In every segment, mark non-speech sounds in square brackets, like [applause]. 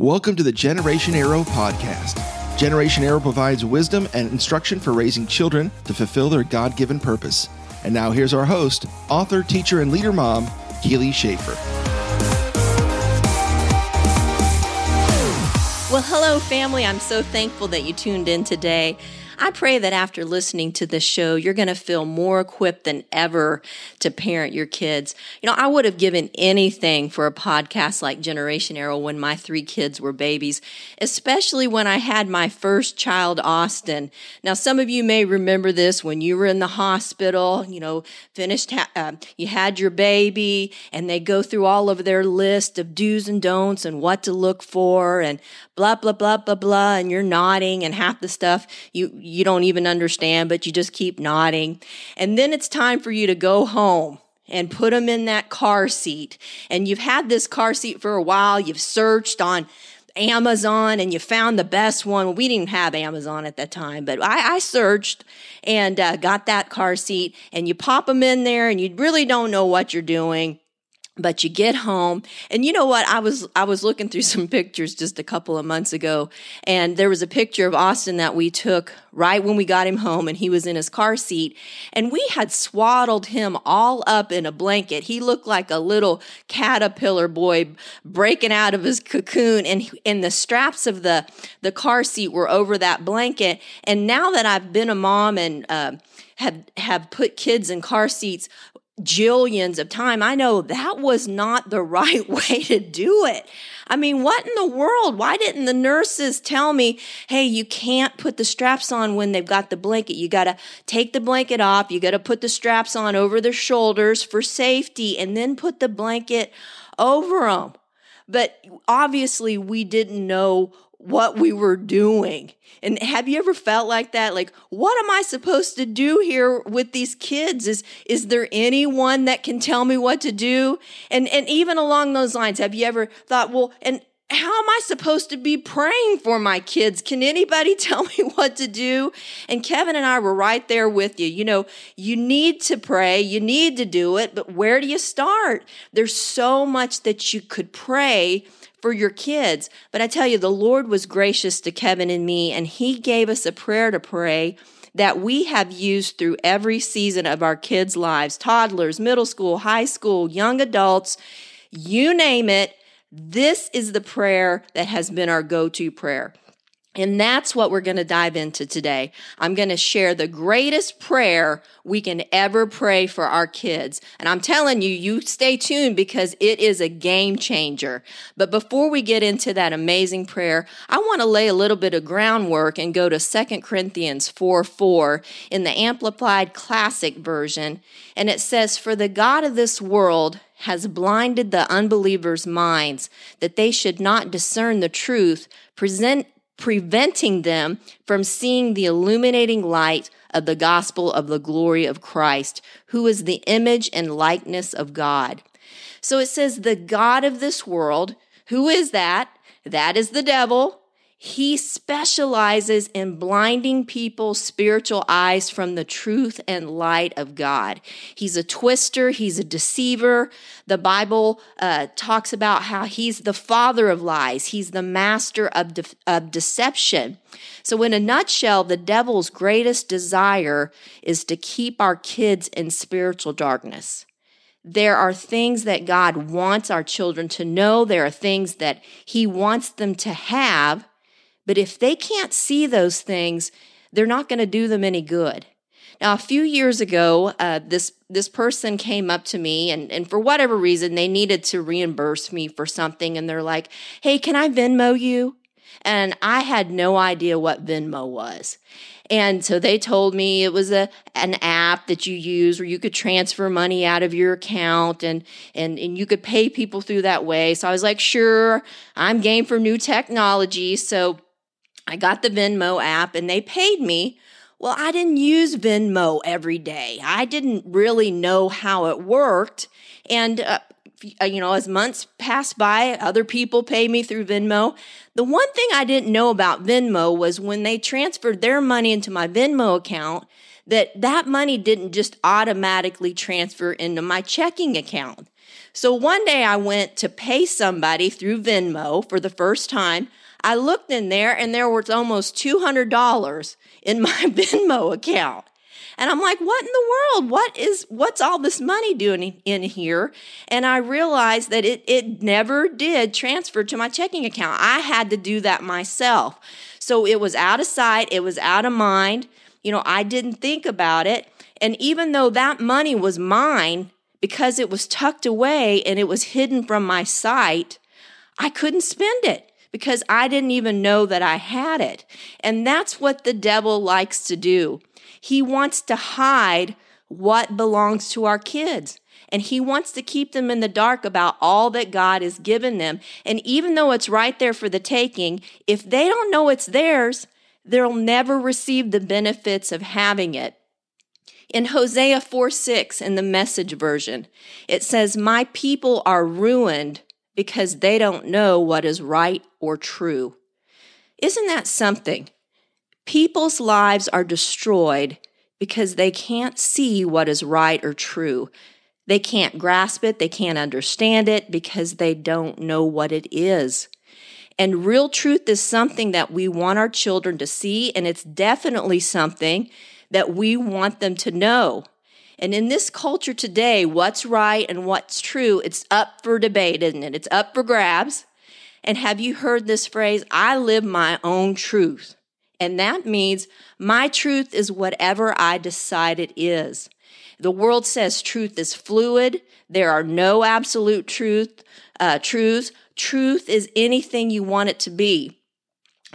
Welcome to the Generation Arrow podcast. Generation Arrow provides wisdom and instruction for raising children to fulfill their God given purpose. And now here's our host, author, teacher, and leader mom, Keely Schaefer. Well, hello, family. I'm so thankful that you tuned in today. I pray that after listening to this show, you're going to feel more equipped than ever to parent your kids. You know, I would have given anything for a podcast like Generation Arrow when my three kids were babies, especially when I had my first child, Austin. Now, some of you may remember this when you were in the hospital, you know, finished, ha- uh, you had your baby, and they go through all of their list of do's and don'ts and what to look for and blah, blah, blah, blah, blah, and you're nodding and half the stuff you, you don't even understand, but you just keep nodding. And then it's time for you to go home and put them in that car seat. And you've had this car seat for a while. You've searched on Amazon and you found the best one. We didn't have Amazon at that time, but I, I searched and uh, got that car seat. And you pop them in there, and you really don't know what you're doing but you get home and you know what? I was i was looking through [laughs] some pictures just a couple of months ago and there was a picture of austin that we took right when we got him home and he was in his car seat and we had swaddled him all up in a blanket. He looked like a little caterpillar boy breaking out of his cocoon and and the straps of the the car seat were over that blanket. And now that i've been a mom and uh, have have put kids in car seats jillions of time. I know that was not the [laughs] right way to do it. I mean what in the world? Why didn't the nurses tell me hey you can't put the straps on when they've got the blanket. You got to take the blanket off. You got to put the straps on over their shoulders for safety and then put the blanket over them but obviously we didn't know what we were doing. And have you ever felt like that? Like, what am I supposed to do here with these kids? Is is there anyone that can tell me what to do? And and even along those lines, have you ever thought, well, and how am I supposed to be praying for my kids? Can anybody [laughs] tell me what to do? And Kevin and I were right there with you. You know, you need to pray, you need to do it, but where do you start? There's so much that you could pray for your kids. But I tell you, the Lord was gracious to Kevin and me, and He gave us a prayer to pray that we have used through every season of our kids' lives toddlers, middle school, high school, young adults, you name it. This is the prayer that has been our go to prayer. And that's what we're going to dive into today. I'm going to share the greatest prayer we can ever pray for our kids. And I'm telling you, you stay tuned because it is a game changer. But before we get into that amazing prayer, I want to lay a little bit of groundwork and go to 2 Corinthians 4 4 in the Amplified Classic version. And it says, For the God of this world has blinded the unbelievers' minds that they should not discern the truth, present preventing them from seeing the illuminating light of the gospel of the glory of Christ, who is the image and likeness of God. So it says, the God of this world, who is that? That is the devil. He specializes in blinding people's spiritual eyes from the truth and light of God. He's a twister, he's a deceiver. The Bible uh, talks about how he's the father of lies, he's the master of, de- of deception. So, in a nutshell, the devil's greatest desire is to keep our kids in spiritual darkness. There are things that God wants our children to know. There are things that He wants them to have. But if they can't see those things, they're not going to do them any good. Now, a few years ago, uh, this this person came up to me, and, and for whatever reason, they needed to reimburse me for something, and they're like, "Hey, can I Venmo you?" And I had no idea what Venmo was. And so they told me it was a an app that you use where you could transfer money out of your account and and and you could pay people through that way. So I was like, "Sure, I'm game for new technology." So I got the Venmo app and they paid me. Well, I didn't use Venmo every day. I didn't really know how it worked. And, uh, uh, you know, as months passed by, other people paid me through Venmo. The one thing I didn't know about Venmo was when they transferred their money into my Venmo account, that that money didn't just automatically transfer into my checking account So one day I went to pay somebody through Venmo for the first time. I looked in there and there was almost $200 in my [laughs] Venmo account. And I'm like, what in the world? What is what's all this money doing in here? And I realized that it it never did transfer to my checking account. I had to do that myself. So it was out of sight, it was out of mind. You know, I didn't think about it. And even though that money was mine, because it was tucked away and it was hidden from my sight, I couldn't spend it because I didn't even know that I had it. And that's what the devil likes to do. He wants to hide what belongs to our kids. And he wants to keep them in the dark about all that God has given them. And even though it's right there for the taking, if they don't know it's theirs, they'll never receive the benefits of having it. In Hosea 4 6, in the message version, it says, My people are ruined because they don't know what is right or true. Isn't that something? People's lives are destroyed because they can't see what is right or true. They can't grasp it, they can't understand it because they don't know what it is. And real truth is something that we want our children to see, and it's definitely something that we want them to know. And in this culture today, what's right and what's true, it's up for debate, isn't it? It's up for grabs. And have you heard this phrase? I live my own truth. And that means my truth is whatever I decide it is. The world says truth is fluid. There are no absolute truth, uh, truths. Truth is anything you want it to be.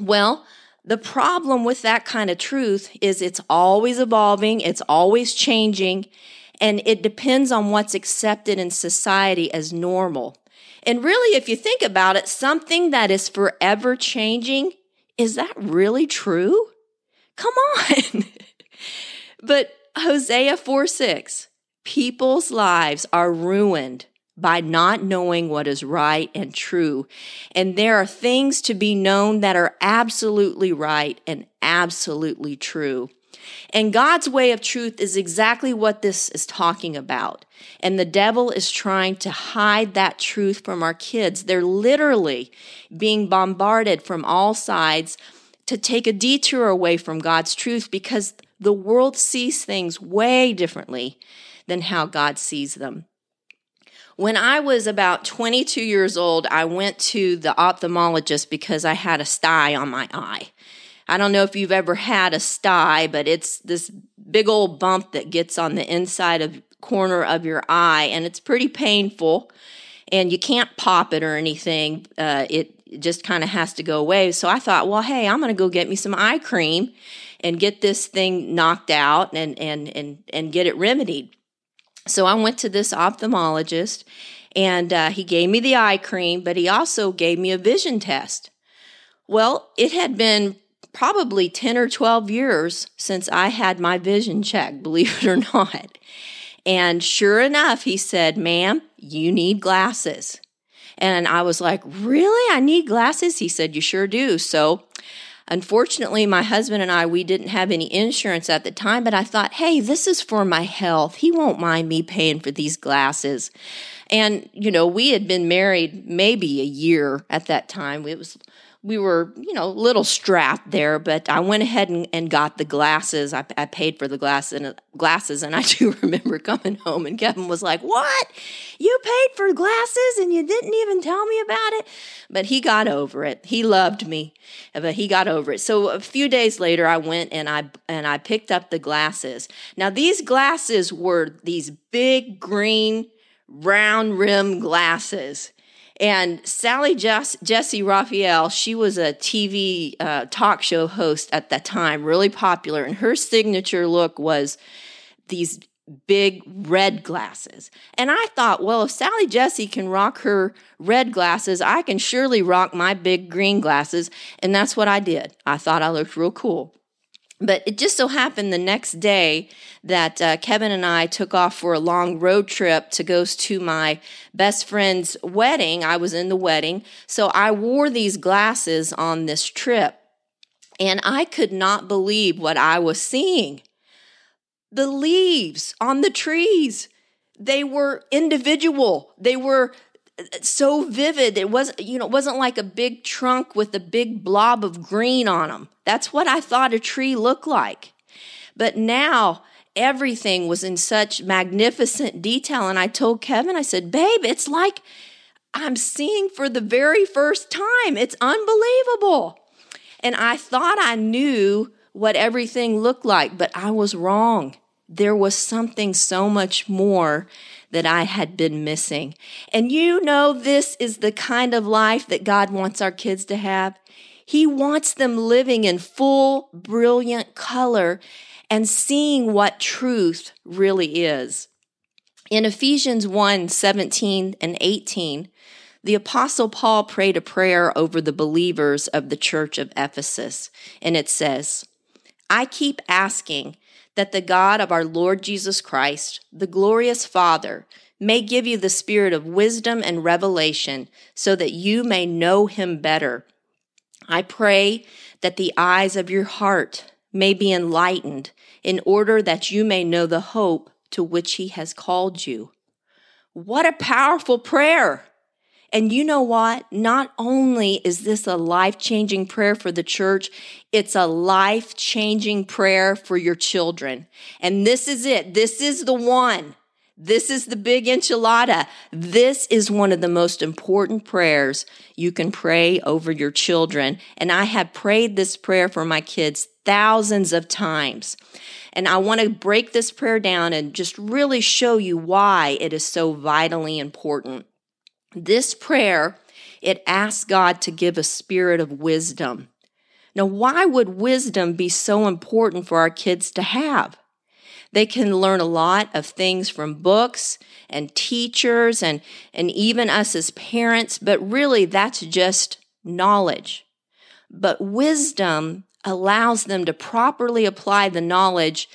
Well, the problem with that kind of truth is it's always evolving, it's always changing, and it depends on what's accepted in society as normal. And really, if you think about it, something that is forever changing is that really true? Come on. [laughs] but Hosea 4 6, people's lives are ruined by not knowing what is right and true. And there are things to be known that are absolutely right and absolutely true. And God's way of truth is exactly what this is talking about. And the devil is trying to hide that truth from our kids. They're literally being bombarded from all sides to take a detour away from God's truth because the world sees things way differently than how God sees them. When I was about 22 years old, I went to the ophthalmologist because I had a sty on my eye. I don't know if you've ever had a sty, but it's this big old bump that gets on the inside of corner of your eye, and it's pretty painful. And you can't pop it or anything. Uh, it just kind of has to go away. So I thought, well, hey, I'm going to go get me some eye cream and get this thing knocked out and and and and get it remedied. So I went to this ophthalmologist, and uh, he gave me the eye cream, but he also gave me a vision test. Well, it had been probably 10 or 12 years since I had my vision checked, believe it or not. And sure enough, he said, Ma'am, you need glasses. And I was like, Really? I need glasses? He said, You sure do. So, unfortunately, my husband and I, we didn't have any insurance at the time, but I thought, Hey, this is for my health. He won't mind me paying for these glasses. And, you know, we had been married maybe a year at that time. It was we were, you know, a little strapped there, but I went ahead and, and got the glasses. I, I paid for the glass and, glasses, and I [laughs] do remember coming home and Kevin was like, "What? You paid for glasses and you didn't even tell me about it?" But he got over it. He loved me, but he got over it. So a few days later, I went and I and I picked up the glasses. Now these glasses were these big green round rim glasses and Sally Jess- Jessy Raphael, she was a TV uh, talk show host at that time, really popular. And her signature look was these big red glasses. And I thought, well, if Sally Jessy can rock her red glasses, I can surely rock my big green glasses. And that's what I did. I thought I looked real cool. But it just so happened the next day that uh, Kevin and I took off for a long road trip to go to my best friend's wedding. I was in the wedding. So I wore these glasses on this trip. And I could not believe what I was seeing. The leaves on the trees, they were individual. They were so vivid. It wasn't, you know, it wasn't like a big trunk with a big blob of green on them. That's what I thought a tree looked like. But now everything was in such magnificent detail. And I told Kevin, I said, babe, it's like I'm seeing for the very first time. It's unbelievable. And I thought I knew what everything looked like, but I was wrong. There was something so much more that I had been missing. And you know, this is the kind of life that God wants our kids to have. He wants them living in full, brilliant color and seeing what truth really is. In Ephesians 1 17 and 18, the Apostle Paul prayed a prayer over the believers of the church of Ephesus, and it says, I keep asking that the God of our Lord Jesus Christ, the glorious Father, may give you the spirit of wisdom and revelation so that you may know him better. I pray that the eyes of your heart may be enlightened in order that you may know the hope to which he has called you. What a powerful prayer! And you know what? Not only is this a life changing prayer for the church, it's a life changing prayer for your children. And this is it. This is the one. This is the big enchilada. This is one of the most important prayers you can pray over your children. And I have prayed this prayer for my kids thousands of times. And I want to break this prayer down and just really show you why it is so vitally important. This prayer, it asks God to give a spirit of wisdom. Now, why would wisdom be so important for our kids to have? They can learn a lot of things from books and teachers and, and even us as parents, but really that's just knowledge. But wisdom allows them to properly apply the knowledge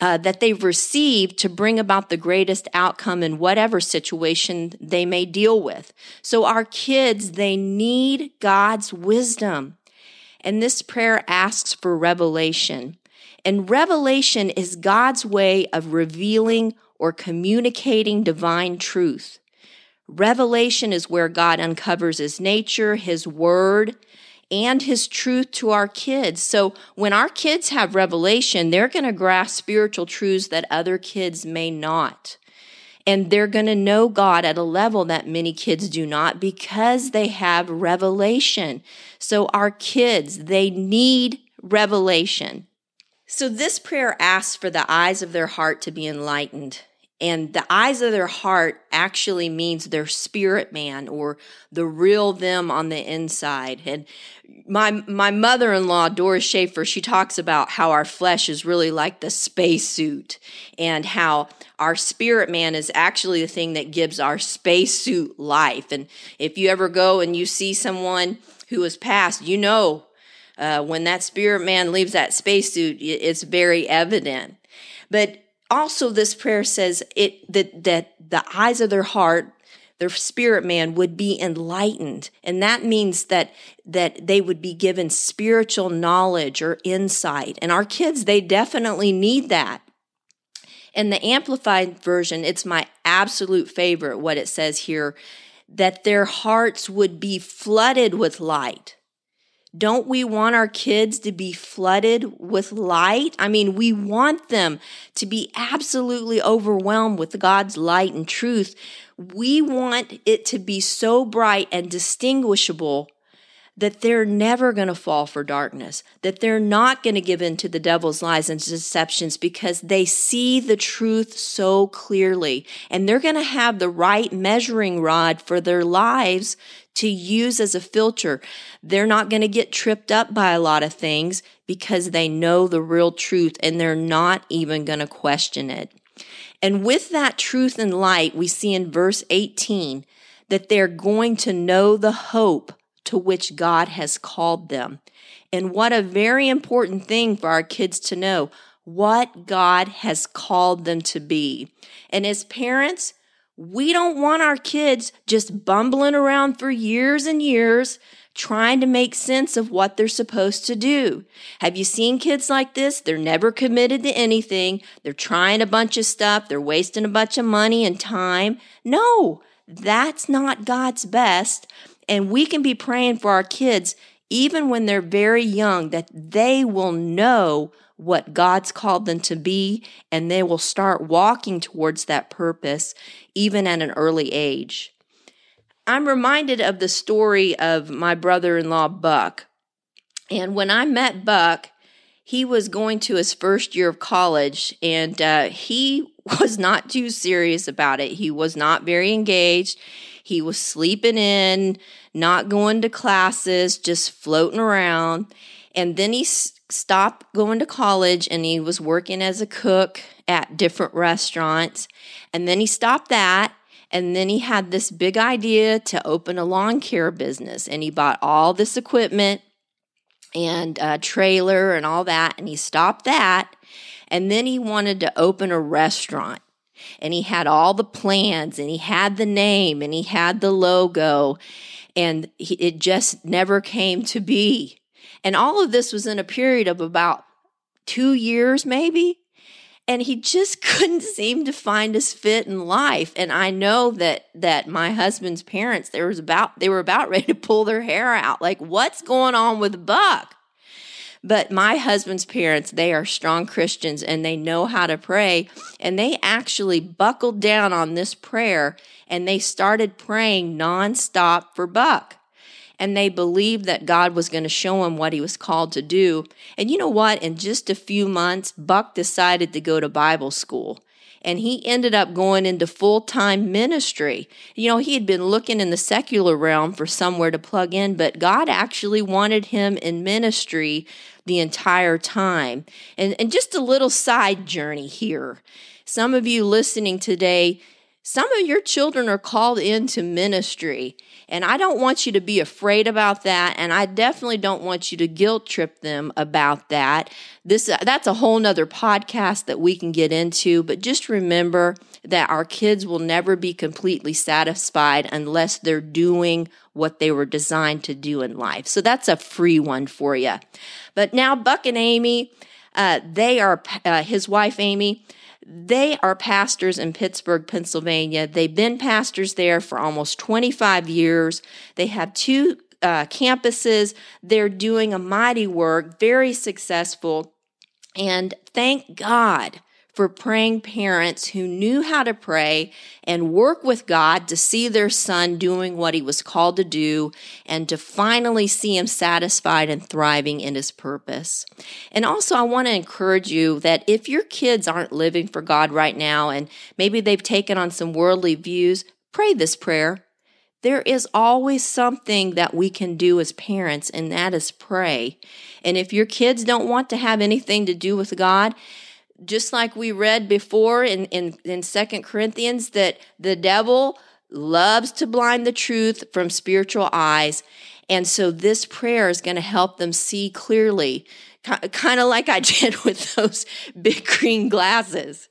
uh, that they've received to bring about the greatest outcome in whatever situation they may deal with. So our kids, they need God's wisdom. And this prayer asks for revelation. And revelation is God's way of revealing or communicating divine truth. Revelation is where God uncovers his nature, his word, and his truth to our kids. So when our kids have revelation, they're going to grasp spiritual truths that other kids may not. And they're going to know God at a level that many kids do not because they have revelation. So our kids, they need revelation. So this prayer asks for the eyes of their heart to be enlightened. And the eyes of their heart actually means their spirit man or the real them on the inside. And my my mother-in-law Doris Schaefer, she talks about how our flesh is really like the spacesuit and how our spirit man is actually the thing that gives our spacesuit life. And if you ever go and you see someone who has passed, you know uh, when that spirit man leaves that spacesuit, it's very evident. But also this prayer says it that that the eyes of their heart their spirit man would be enlightened. And that means that that they would be given spiritual knowledge or insight. And our kids they definitely need that. In the amplified version it's my absolute favorite what it says here that their hearts would be flooded with light don't we want our kids to be flooded with light? I mean, we want them to be absolutely overwhelmed with God's light and truth. We want it to be so bright and distinguishable that they're never going to fall for darkness, that they're not going to give in to the devil's lies and deceptions because they see the truth so clearly. And they're going to have the right measuring rod for their lives to use as a filter. They're not going to get tripped up by a lot of things because they know the real truth and they're not even going to question it. And with that truth and light, we see in verse 18 that they're going to know the hope to which God has called them. And what a very important thing for our kids to know what God has called them to be. And as parents, We don't want our kids just bumbling around for years and years trying to make sense of what they're supposed to do. Have you seen kids like this? They're never committed to anything. They're trying a bunch of stuff. They're wasting a bunch of money and time. No, that's not God's best. And we can be praying for our kids even when they're very young that they will know what God's called them to be and they will start walking towards that purpose even at an early age. I'm reminded of the story of my brother in law, Buck. And when I met Buck, he was going to his first year of college and uh, he [laughs] was not too serious about it. He was not very engaged. He was sleeping in, not going to classes, just floating around. And then he s- stopped going to college and he was working as a cook at different restaurants. And then he stopped that. And then he had this big idea to open a lawn care business. And he bought all this equipment and a trailer and all that. And he stopped that. And then he wanted to open a restaurant and he had all the plans and he had the name and he had the logo and he, it just never came to be. And all of this was in a period of about two years, maybe. And he just [laughs] couldn't seem to find his fit in life. And I know that that my husband's parents, there was about they were about ready to pull their hair out. Like, what's going on with Buck? But my husband's parents, they are strong Christians and they know how to pray. And they actually buckled down on this prayer and they started praying nonstop for Buck. And they believed that God was going to show him what he was called to do. And you know what? In just a few months, Buck decided to go to Bible school and he ended up going into full time ministry. You know, he had been looking in the secular realm for somewhere to plug in, but God actually wanted him in ministry the entire time. And, and just a little side journey here. Some of you listening today, some of your children are called into ministry. And I don't want you to be afraid about that. And I definitely don't want you to guilt trip them about that. This, that's a whole nother podcast that we can get into. But just remember that our kids will never be completely satisfied unless they're doing what they were designed to do in life. So that's a free one for you. But now Buck and Amy, uh, they are, uh, his wife Amy, they are pastors in Pittsburgh, Pennsylvania. They've been pastors there for almost 25 years. They have two uh, campuses. They're doing a mighty work, very successful. And thank God for praying parents who knew how to pray and work with God to see their son doing what he was called to do and to finally see him satisfied and thriving in his purpose. And also, I want to encourage you that if your kids aren't living for God right now and maybe they've taken on some worldly views, pray this prayer. There is always something that we can do as parents, and that is pray. And if your kids don't want to have anything to do with God, just like we read before in, in, in 2 Corinthians, that the devil loves to blind the truth from spiritual eyes. And so this prayer is going to help them see clearly, kind of like I [laughs] did with those big green glasses.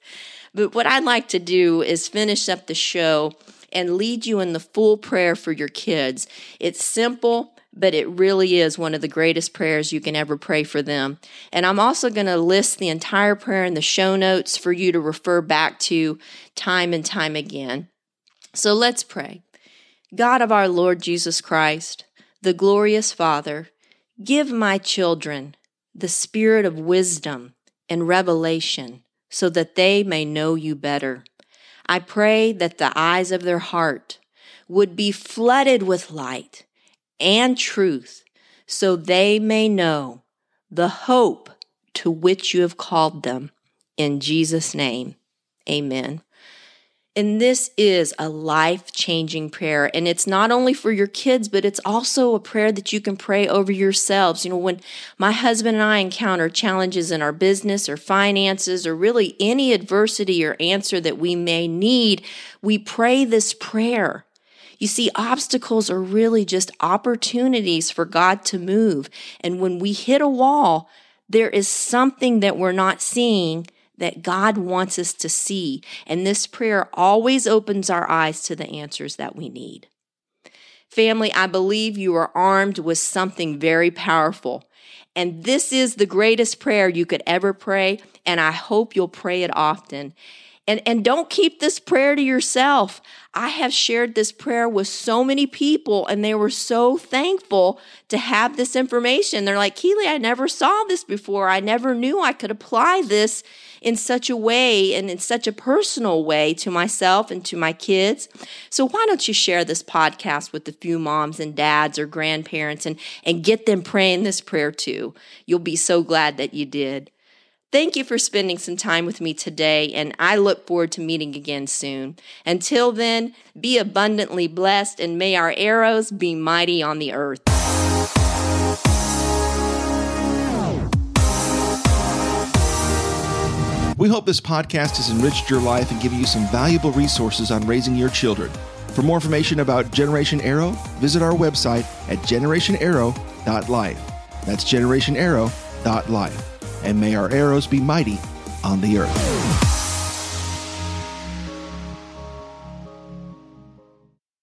But what I'd like to do is finish up the show and lead you in the full prayer for your kids. It's simple but it really is one of the greatest prayers you can ever pray for them. And I'm also going to list the entire prayer in the show notes for you to refer back to time and time again. So let's pray. God of our Lord Jesus Christ, the glorious Father, give my children the spirit of wisdom and revelation so that they may know you better. I pray that the eyes of their heart would be flooded with light and truth, so they may know the hope to which you have called them. In Jesus' name, amen. And this is a life changing prayer. And it's not only for your kids, but it's also a prayer that you can pray over yourselves. You know, when my husband and I encounter challenges in our business or finances or really any adversity or answer that we may need, we pray this prayer. You see, obstacles are really just opportunities for God to move. And when we hit a wall, there is something that we're not seeing that God wants us to see. And this prayer always opens our eyes to the answers that we need. Family, I believe you are armed with something very powerful. And this is the greatest prayer you could ever pray. And I hope you'll pray it often. And, and don't keep this prayer to yourself. I have shared this prayer with so many people, and they were so thankful to have this information. They're like, Keely, I never saw this before. I never knew I could apply this in such a way and in such a personal way to myself and to my kids. So why don't you share this podcast with a few moms and dads or grandparents and, and get them praying this prayer too? You'll be so glad that you did. Thank you for spending some time with me today, and I look forward to meeting again soon. Until then, be abundantly blessed, and may our arrows be mighty on the earth. We hope this podcast has enriched your life and given you some valuable resources on raising your children. For more information about Generation Arrow, visit our website at generationarrow.life. That's generationarrow.life and may our arrows be mighty on the earth.